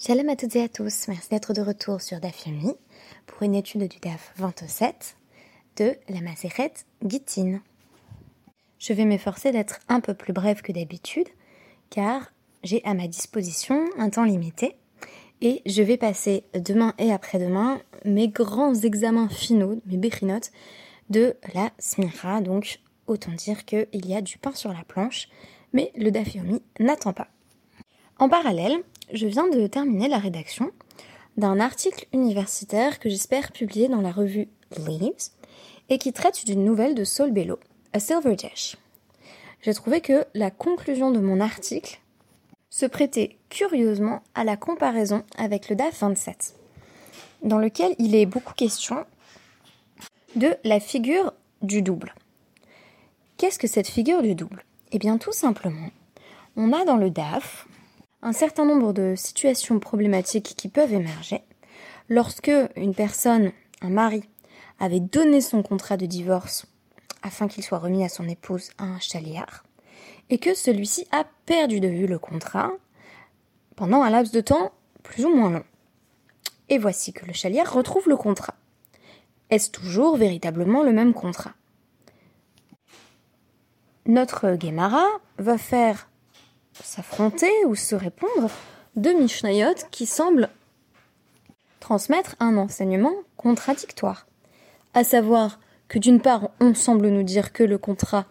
Shalom à toutes et à tous, merci d'être de retour sur DAF Yomi pour une étude du DAF 27 de la Maseret Gittin. Je vais m'efforcer d'être un peu plus brève que d'habitude car j'ai à ma disposition un temps limité et je vais passer demain et après-demain mes grands examens finaux, mes béchinotes de la Smira, donc autant dire qu'il y a du pain sur la planche, mais le DAF Yomi n'attend pas. En parallèle, je viens de terminer la rédaction d'un article universitaire que j'espère publier dans la revue Leaves et qui traite d'une nouvelle de Saul Bello, A Silver Dash. J'ai trouvé que la conclusion de mon article se prêtait curieusement à la comparaison avec le DAF 27, dans lequel il est beaucoup question de la figure du double. Qu'est-ce que cette figure du double? Eh bien tout simplement, on a dans le DAF un certain nombre de situations problématiques qui peuvent émerger lorsque une personne, un mari, avait donné son contrat de divorce afin qu'il soit remis à son épouse un chaliard, et que celui-ci a perdu de vue le contrat pendant un laps de temps plus ou moins long. Et voici que le chaliard retrouve le contrat. Est-ce toujours véritablement le même contrat? Notre Guémara va faire s'affronter ou se répondre de Mishnayot qui semblent transmettre un enseignement contradictoire. À savoir que d'une part, on semble nous dire que le contrat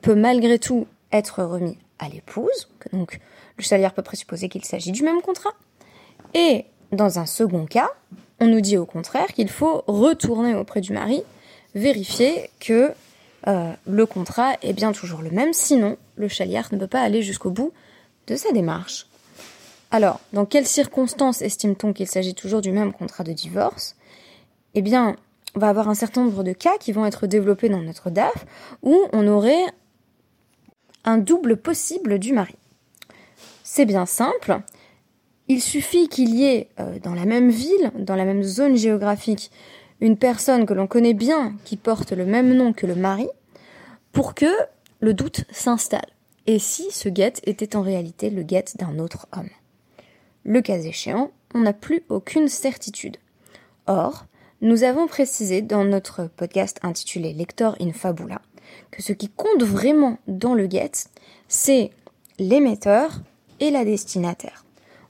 peut malgré tout être remis à l'épouse, donc le chalier peut présupposer qu'il s'agit du même contrat. Et dans un second cas, on nous dit au contraire qu'il faut retourner auprès du mari, vérifier que euh, le contrat est bien toujours le même, sinon le chaliard ne peut pas aller jusqu'au bout de sa démarche. Alors, dans quelles circonstances estime-t-on qu'il s'agit toujours du même contrat de divorce? Eh bien, on va avoir un certain nombre de cas qui vont être développés dans notre DAF où on aurait un double possible du mari. C'est bien simple. Il suffit qu'il y ait euh, dans la même ville, dans la même zone géographique, une personne que l'on connaît bien qui porte le même nom que le mari pour que le doute s'installe. Et si ce guet était en réalité le guet d'un autre homme? Le cas échéant, on n'a plus aucune certitude. Or, nous avons précisé dans notre podcast intitulé Lector in Fabula que ce qui compte vraiment dans le guet, c'est l'émetteur et la destinataire.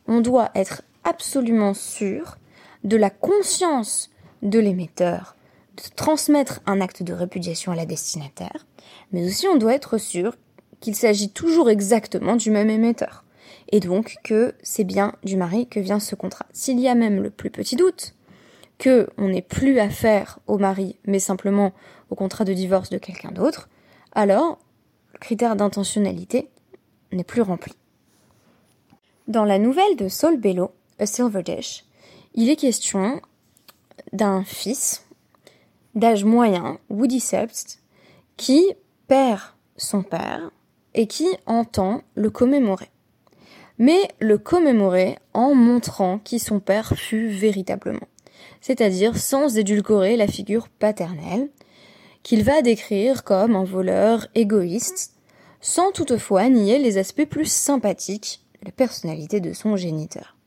On doit être absolument sûr de la conscience de l'émetteur de transmettre un acte de répudiation à la destinataire, mais aussi on doit être sûr qu'il s'agit toujours exactement du même émetteur, et donc que c'est bien du mari que vient ce contrat. S'il y a même le plus petit doute que on n'ait plus affaire au mari, mais simplement au contrat de divorce de quelqu'un d'autre, alors le critère d'intentionnalité n'est plus rempli. Dans la nouvelle de Saul Bello, A Silver Dish, il est question d'un fils d'âge moyen, Woody Sebst, qui perd son père et qui entend le commémorer. Mais le commémorer en montrant qui son père fut véritablement, c'est-à-dire sans édulcorer la figure paternelle, qu'il va décrire comme un voleur égoïste, sans toutefois nier les aspects plus sympathiques la personnalité de son géniteur.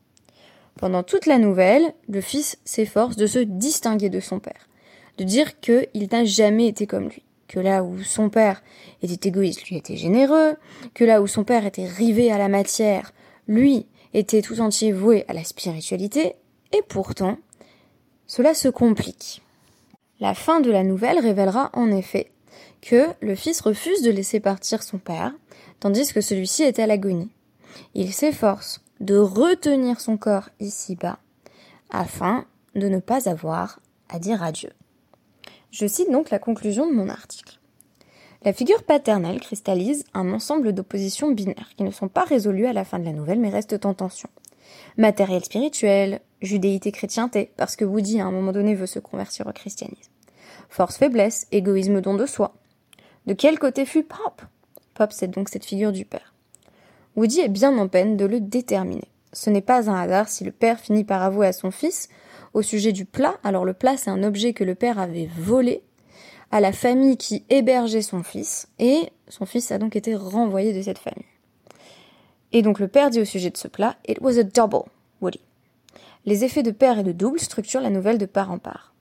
Pendant toute la nouvelle, le fils s'efforce de se distinguer de son père, de dire qu'il n'a jamais été comme lui, que là où son père était égoïste, lui était généreux, que là où son père était rivé à la matière, lui était tout entier voué à la spiritualité, et pourtant, cela se complique. La fin de la nouvelle révélera en effet que le fils refuse de laisser partir son père, tandis que celui-ci est à l'agonie. Il s'efforce de retenir son corps ici-bas, afin de ne pas avoir à dire adieu. Je cite donc la conclusion de mon article. La figure paternelle cristallise un ensemble d'oppositions binaires qui ne sont pas résolues à la fin de la nouvelle mais restent en tension. Matériel spirituel, judéité-chrétienté, parce que Woody à un moment donné veut se convertir au christianisme. Force-faiblesse, égoïsme don de soi. De quel côté fut Pop? Pop, c'est donc cette figure du père. Woody est bien en peine de le déterminer. Ce n'est pas un hasard si le père finit par avouer à son fils, au sujet du plat, alors le plat c'est un objet que le père avait volé à la famille qui hébergeait son fils, et son fils a donc été renvoyé de cette famille. Et donc le père dit au sujet de ce plat, It was a double, Woody. Les effets de paire et de double structurent la nouvelle de part en part.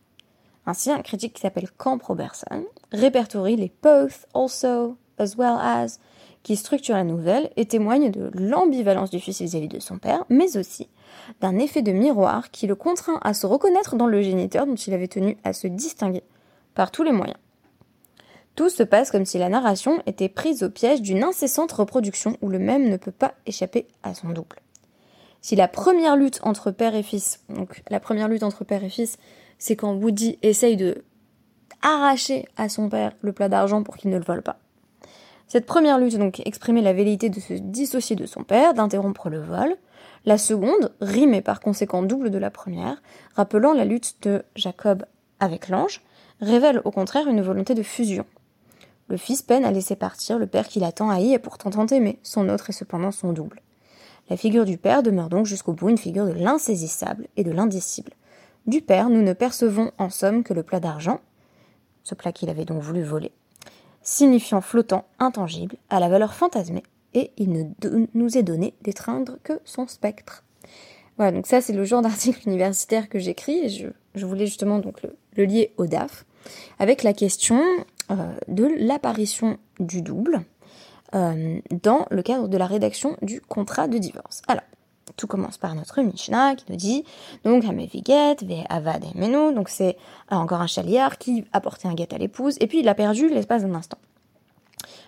Ainsi, un critique qui s'appelle Camp Robertson répertorie les both, also, as well as, qui structurent la nouvelle et témoignent de l'ambivalence du fils vis-à-vis de son père, mais aussi d'un effet de miroir qui le contraint à se reconnaître dans le géniteur dont il avait tenu à se distinguer par tous les moyens. Tout se passe comme si la narration était prise au piège d'une incessante reproduction où le même ne peut pas échapper à son double. Si la première lutte entre père et fils, donc la première lutte entre père et fils, c'est quand Woody essaye de arracher à son père le plat d'argent pour qu'il ne le vole pas. Cette première lutte donc exprimait la velléité de se dissocier de son père, d'interrompre le vol. La seconde rimait par conséquent double de la première, rappelant la lutte de Jacob avec l'ange, révèle au contraire une volonté de fusion. Le fils peine à laisser partir le père qu'il attend haï et pourtant tant aimé, son autre est cependant son double. La figure du père demeure donc jusqu'au bout une figure de l'insaisissable et de l'indicible. Du père, nous ne percevons en somme que le plat d'argent, ce plat qu'il avait donc voulu voler, signifiant flottant, intangible, à la valeur fantasmée, et il ne nous est donné d'étreindre que son spectre. Voilà, donc ça c'est le genre d'article universitaire que j'écris, et je, voulais justement donc le lier au DAF avec la question euh, de l'apparition du double euh, dans le cadre de la rédaction du contrat de divorce. Alors, tout commence par notre Mishnah qui nous dit donc Hameviget, Ve Avad Menu, donc c'est encore un chaliard qui apportait un guet à l'épouse et puis il l'a perdu l'espace d'un instant.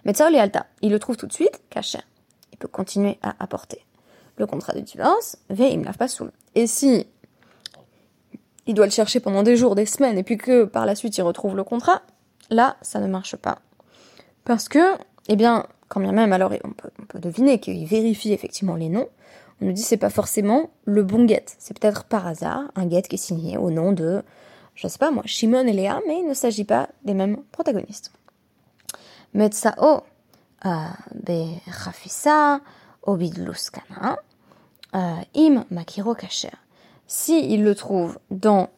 Metzor et Alta, il le trouve tout de suite, caché. Il peut continuer à apporter le contrat de divorce, Ve pas sous. Et si il doit le chercher pendant des jours, des semaines, et puis que par la suite il retrouve le contrat, là, ça ne marche pas. Parce que, eh bien, quand bien même, alors on peut deviner qu'il vérifie effectivement les noms, on nous dit c'est pas forcément le bon get. C'est peut-être par hasard un get qui est signé au nom de, je sais pas moi, Shimon et Léa, mais il ne s'agit pas des mêmes protagonistes. Metsao, euh, be Rafisa, Obidluskana, euh, im Makiro Kacher si il le trouve dans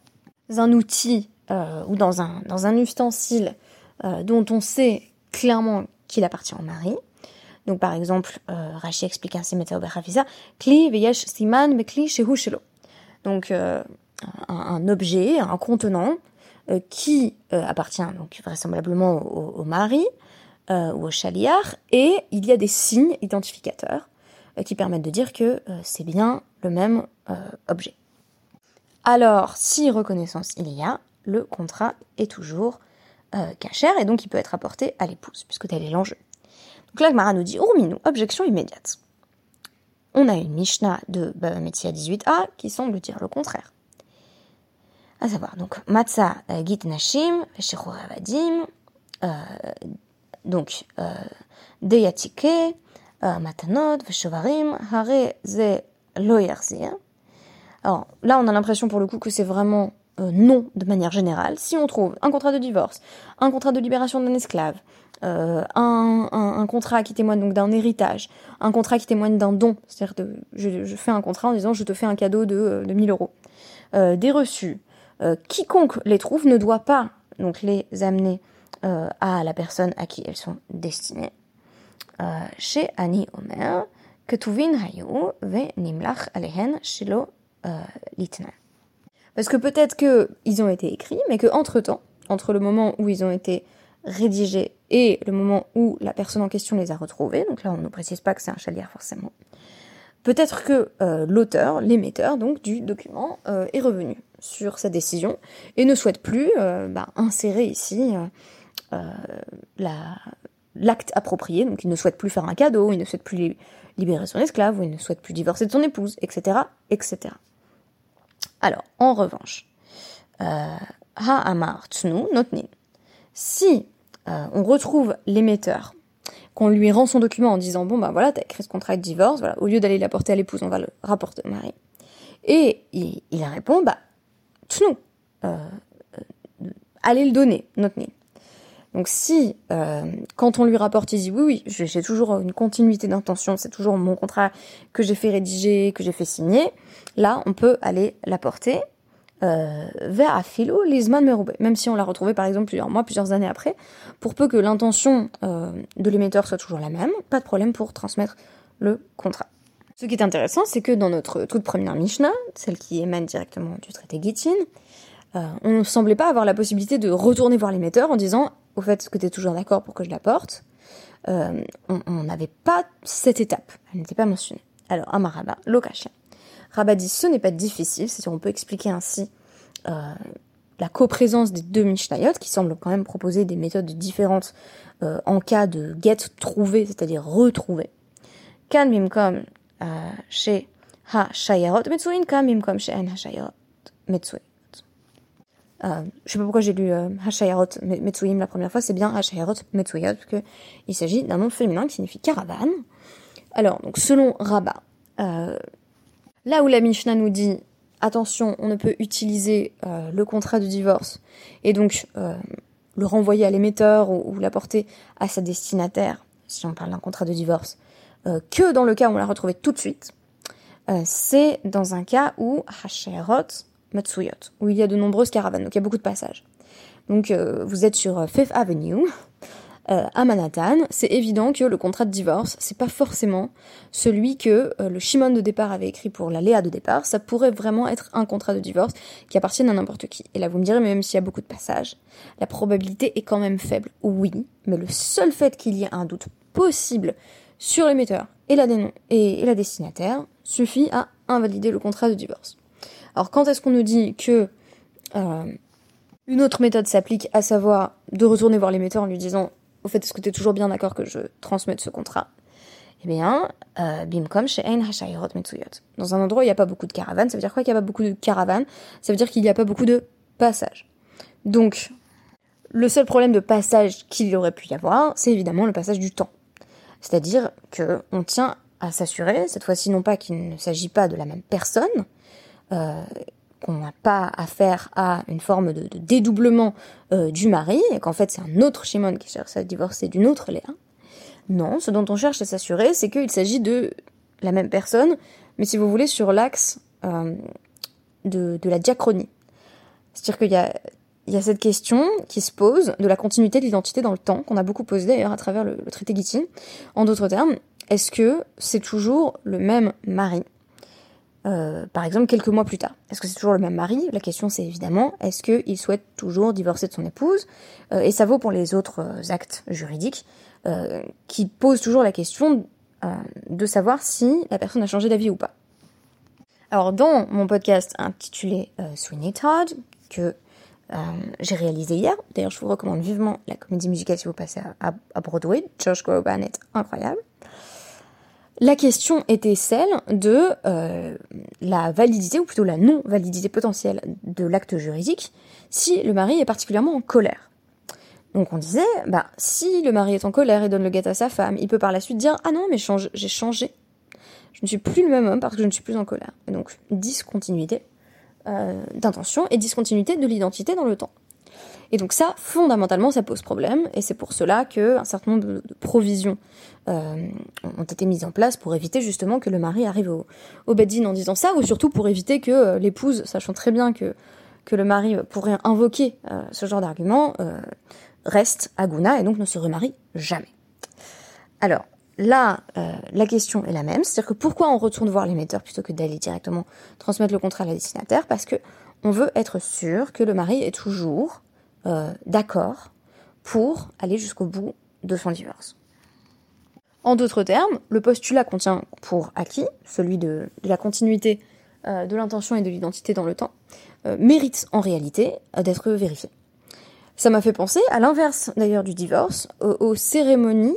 un outil euh, ou dans un, dans un ustensile dont on sait clairement qu'il appartient au mari, donc par exemple, euh, Rashi explique ainsi Metao Kli veyesh siman kli shehu shelo. Donc un, un, objet, un contenant qui appartient donc vraisemblablement au, mari ou au chaliar, et il y a des signes identificateurs qui permettent de dire que c'est bien le même objet. Alors, si reconnaissance il y a, le contrat est toujours euh, cachère et donc il peut être apporté à l'épouse, puisque tel est l'enjeu. Donc là, Gmara nous dit nous, objection immédiate. On a une Mishnah de Baba Metzia 18a qui semble dire le contraire. À savoir, donc, Matzah euh, Git Nashim, Avadim, euh, donc, Deyatike, Matanot, Veshovarim, Hare Ze Loyerzir. Alors là, on a l'impression pour le coup que c'est vraiment euh, non de manière générale. Si on trouve un contrat de divorce, un contrat de libération d'un esclave, euh, un, contrat qui témoigne donc d'un héritage, un contrat qui témoigne d'un don, c'est-à-dire que je, fais un contrat en disant je te fais un cadeau de, de 1000 euros, euh, des reçus, quiconque les trouve ne doit pas donc les amener à la personne à qui elles sont destinées. chez Annie Omer, Ketuvin Hayu ve Nimlach Alehen Shilo euh, Parce que peut-être qu'ils ont été écrits, mais que entre temps, entre le moment où ils ont été rédigés et le moment où la personne en question les a retrouvés, donc là on ne précise pas que c'est un chalier forcément, peut-être que euh, l'auteur, l'émetteur donc du document euh, est revenu sur sa décision et ne souhaite plus bah, insérer ici l'acte approprié, donc il ne souhaite plus faire un cadeau, il ne souhaite plus libérer son esclave, ou il ne souhaite plus divorcer de son épouse, etc., etc. Alors, en revanche, euh, Ha'amar Tsnu Notnin. Si euh, on retrouve l'émetteur, qu'on lui rend son document en disant bon bah voilà t'as écrit ce contrat de divorce, voilà. Au lieu d'aller l'apporter à l'épouse on va le rapporter au mari, et il, répond bah Tsnu, euh, allez le donner Notnin. Donc si, quand on lui rapporte, il dit oui, oui, j'ai toujours une continuité d'intention, c'est toujours mon contrat que j'ai fait rédiger, que j'ai fait signer, là, on peut aller la porter euh, vers Afilo Lisman Meroube, même si on l'a retrouvé par exemple plusieurs mois, plusieurs années après, pour peu que l'intention euh, de l'émetteur soit toujours la même, pas de problème pour transmettre le contrat. Ce qui est intéressant, c'est que dans notre toute première Mishnah, celle qui émane directement du traité Gittin, euh, on ne semblait pas avoir la possibilité de retourner voir l'émetteur en disant au fait, est-ce que tu es toujours d'accord pour que je la porte euh, On n'avait pas cette étape, elle n'était pas mentionnée. Alors, Amaraba, Lokasha. Rabat dit ce n'est pas difficile, c'est-à-dire on peut expliquer ainsi euh, la coprésence des deux Mishnayot, qui semblent quand même proposer des méthodes différentes euh, en cas de get trouvé, c'est-à-dire retrouvé. Kan bimkom chez ha shayarot metsuin, kan bimkom chez en ha shayarot. Euh, je sais pas pourquoi j'ai lu euh, Hashayarot la première fois, c'est bien Hashayarot Metsuyot, parce que il s'agit d'un nom féminin qui signifie caravane. Alors, donc, selon Rabat, euh, là où la Mishnah nous dit attention, on ne peut utiliser euh, le contrat de divorce et donc euh, le renvoyer à l'émetteur ou, l'apporter à sa destinataire, si on parle d'un contrat de divorce, euh, que dans le cas où on l'a retrouvé tout de suite, c'est dans un cas où Hashayarot Matsuyot, où il y a de nombreuses caravanes, donc il y a beaucoup de passages. Donc vous êtes sur Fifth Avenue, euh, à Manhattan, c'est évident que le contrat de divorce, c'est pas forcément celui que le Shimon de départ avait écrit pour la Léa de départ, ça pourrait vraiment être un contrat de divorce qui appartient à n'importe qui. Et là vous me direz, mais même s'il y a beaucoup de passages, la probabilité est quand même faible. Oui, mais le seul fait qu'il y ait un doute possible sur l'émetteur et la, et la destinataire suffit à invalider le contrat de divorce. Alors quand est-ce qu'on nous dit que euh, une autre méthode s'applique, à savoir de retourner voir l'émetteur en lui disant au fait est-ce que tu es toujours bien d'accord que je transmette ce contrat? Eh bien, euh, bimkom chez Ein Hashayirot Metsuyot. Dans un endroit où il n'y a pas beaucoup de caravanes, ça veut dire quoi qu'il n'y a pas beaucoup de caravanes? Ça veut dire qu'il n'y a pas beaucoup de passages. Donc, le seul problème de passage qu'il aurait pu y avoir, c'est évidemment le passage du temps. C'est-à-dire que on tient à s'assurer, cette fois-ci non pas qu'il ne s'agit pas de la même personne, euh, qu'on n'a pas affaire à une forme de, dédoublement euh, du mari, et qu'en fait c'est un autre Shimon qui cherche à divorcer d'une autre Léa. Non, ce dont on cherche à s'assurer, c'est qu'il s'agit de la même personne, mais si vous voulez, sur l'axe euh, de, la diachronie. C'est-à-dire qu'il y a, il y a cette question qui se pose de la continuité de l'identité dans le temps, qu'on a beaucoup posé d'ailleurs à travers le, le traité Gittin. En d'autres termes, est-ce que c'est toujours le même mari? Euh, par exemple quelques mois plus tard. Est-ce que c'est toujours le même mari? La question c'est évidemment est-ce qu'il souhaite toujours divorcer de son épouse? Euh, Et ça vaut pour les autres euh, actes juridiques qui posent toujours la question de savoir si la personne a changé d'avis ou pas. Alors dans mon podcast intitulé Sweeney Todd, que j'ai réalisé hier, d'ailleurs je vous recommande vivement la comédie musicale si vous passez à, à Broadway, Josh Groban est incroyable. La question était celle de euh, la validité, ou plutôt la non-validité potentielle de l'acte juridique, si le mari est particulièrement en colère. Donc on disait, bah si le mari est en colère et donne le gâteau à sa femme, il peut par la suite dire ah non mais j'ai changé, je ne suis plus le même homme parce que je ne suis plus en colère. Et donc discontinuité euh, d'intention et discontinuité de l'identité dans le temps. Et donc ça, fondamentalement, ça pose problème, et c'est pour cela que un certain nombre de, provisions euh, ont été mises en place pour éviter justement que le mari arrive au, au en disant ça, ou surtout pour éviter que euh, l'épouse, sachant très bien que, que le mari pourrait invoquer euh, ce genre d'argument, euh, reste à Guna et donc ne se remarie jamais. Alors, là, euh, la question est la même, c'est-à-dire que pourquoi on retourne voir l'émetteur plutôt que d'aller directement transmettre le contrat à la destinataire? Parce que on veut être sûr que le mari est toujours euh, d'accord pour aller jusqu'au bout de son divorce. En d'autres termes, le postulat contient pour acquis, celui de, la continuité euh, de l'intention et de l'identité dans le temps, euh, mérite en réalité d'être vérifié. Ça m'a fait penser, à l'inverse d'ailleurs du divorce, aux, cérémonies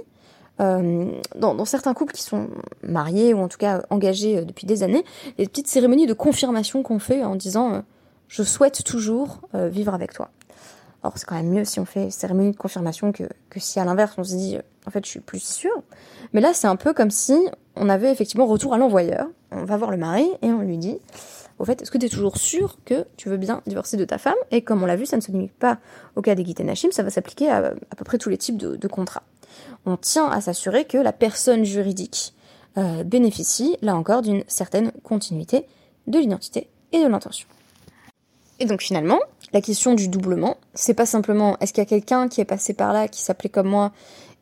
dans, dans, certains couples qui sont mariés ou en tout cas engagés depuis des années, les petites cérémonies de confirmation qu'on fait en disant je souhaite toujours vivre avec toi. Or, c'est quand même mieux si on fait cérémonie de confirmation que, que si à l'inverse on se dit, euh, en fait, je suis plus sûre. Mais là, c'est un peu comme si on avait effectivement retour à l'envoyeur. On va voir le mari et on lui dit, au fait, est-ce que tu es toujours sûr que tu veux bien divorcer de ta femme? Et comme on l'a vu, ça ne se limite pas au cas des Gitenachim, ça va s'appliquer à à peu près tous les types de, de contrats. On tient à s'assurer que la personne juridique euh, bénéficie, là encore, d'une certaine continuité de l'identité et de l'intention. Et donc finalement, la question du doublement, c'est pas simplement est-ce qu'il y a quelqu'un qui est passé par là, qui s'appelait comme moi,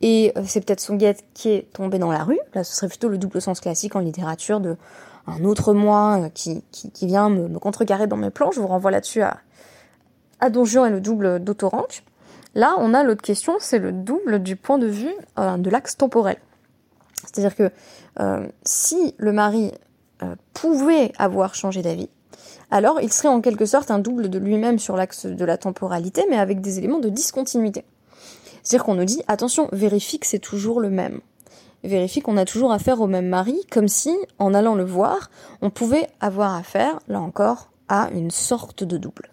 et euh, c'est peut-être son guette qui est tombé dans la rue. Là, ce serait plutôt le double sens classique en littérature de un autre moi euh, qui, vient me, contrecarrer dans mes plans. Je vous renvoie là-dessus à, à Donjon et le double d'Autorank. Là, on a l'autre question, c'est le double du point de vue euh, de l'axe temporel. C'est-à-dire que si le mari pouvait avoir changé d'avis, alors il serait en quelque sorte un double de lui-même sur l'axe de la temporalité, mais avec des éléments de discontinuité. C'est-à-dire qu'on nous dit, attention, vérifie que c'est toujours le même. Vérifie qu'on a toujours affaire au même mari, comme si, en allant le voir, on pouvait avoir affaire, là encore, à une sorte de double.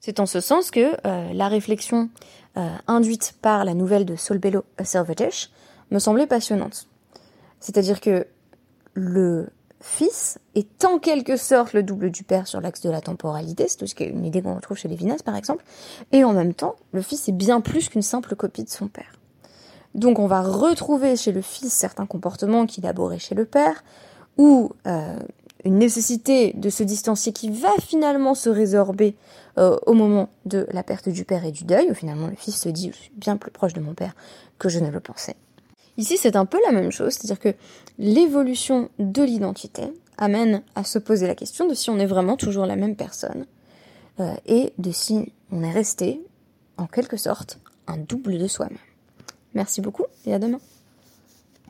C'est en ce sens que euh, la réflexion euh, induite par la nouvelle de Solbello Servetech me semblait passionnante. C'est-à-dire que le fils est en quelque sorte le double du père sur l'axe de la temporalité, c'est une idée qu'on retrouve chez Lévinas par exemple, et en même temps, le fils est bien plus qu'une simple copie de son père. Donc on va retrouver chez le fils certains comportements qu'il abhorrait chez le père, ou euh, une nécessité de se distancier qui va finalement se résorber euh, au moment de la perte du père et du deuil, où finalement le fils se dit je suis bien plus proche de mon père que je ne le pensais. Ici, c'est un peu la même chose, c'est-à-dire que l'évolution de l'identité amène à se poser la question de si on est vraiment toujours la même personne euh, et de si on est resté, en quelque sorte, un double de soi-même. Merci beaucoup et à demain.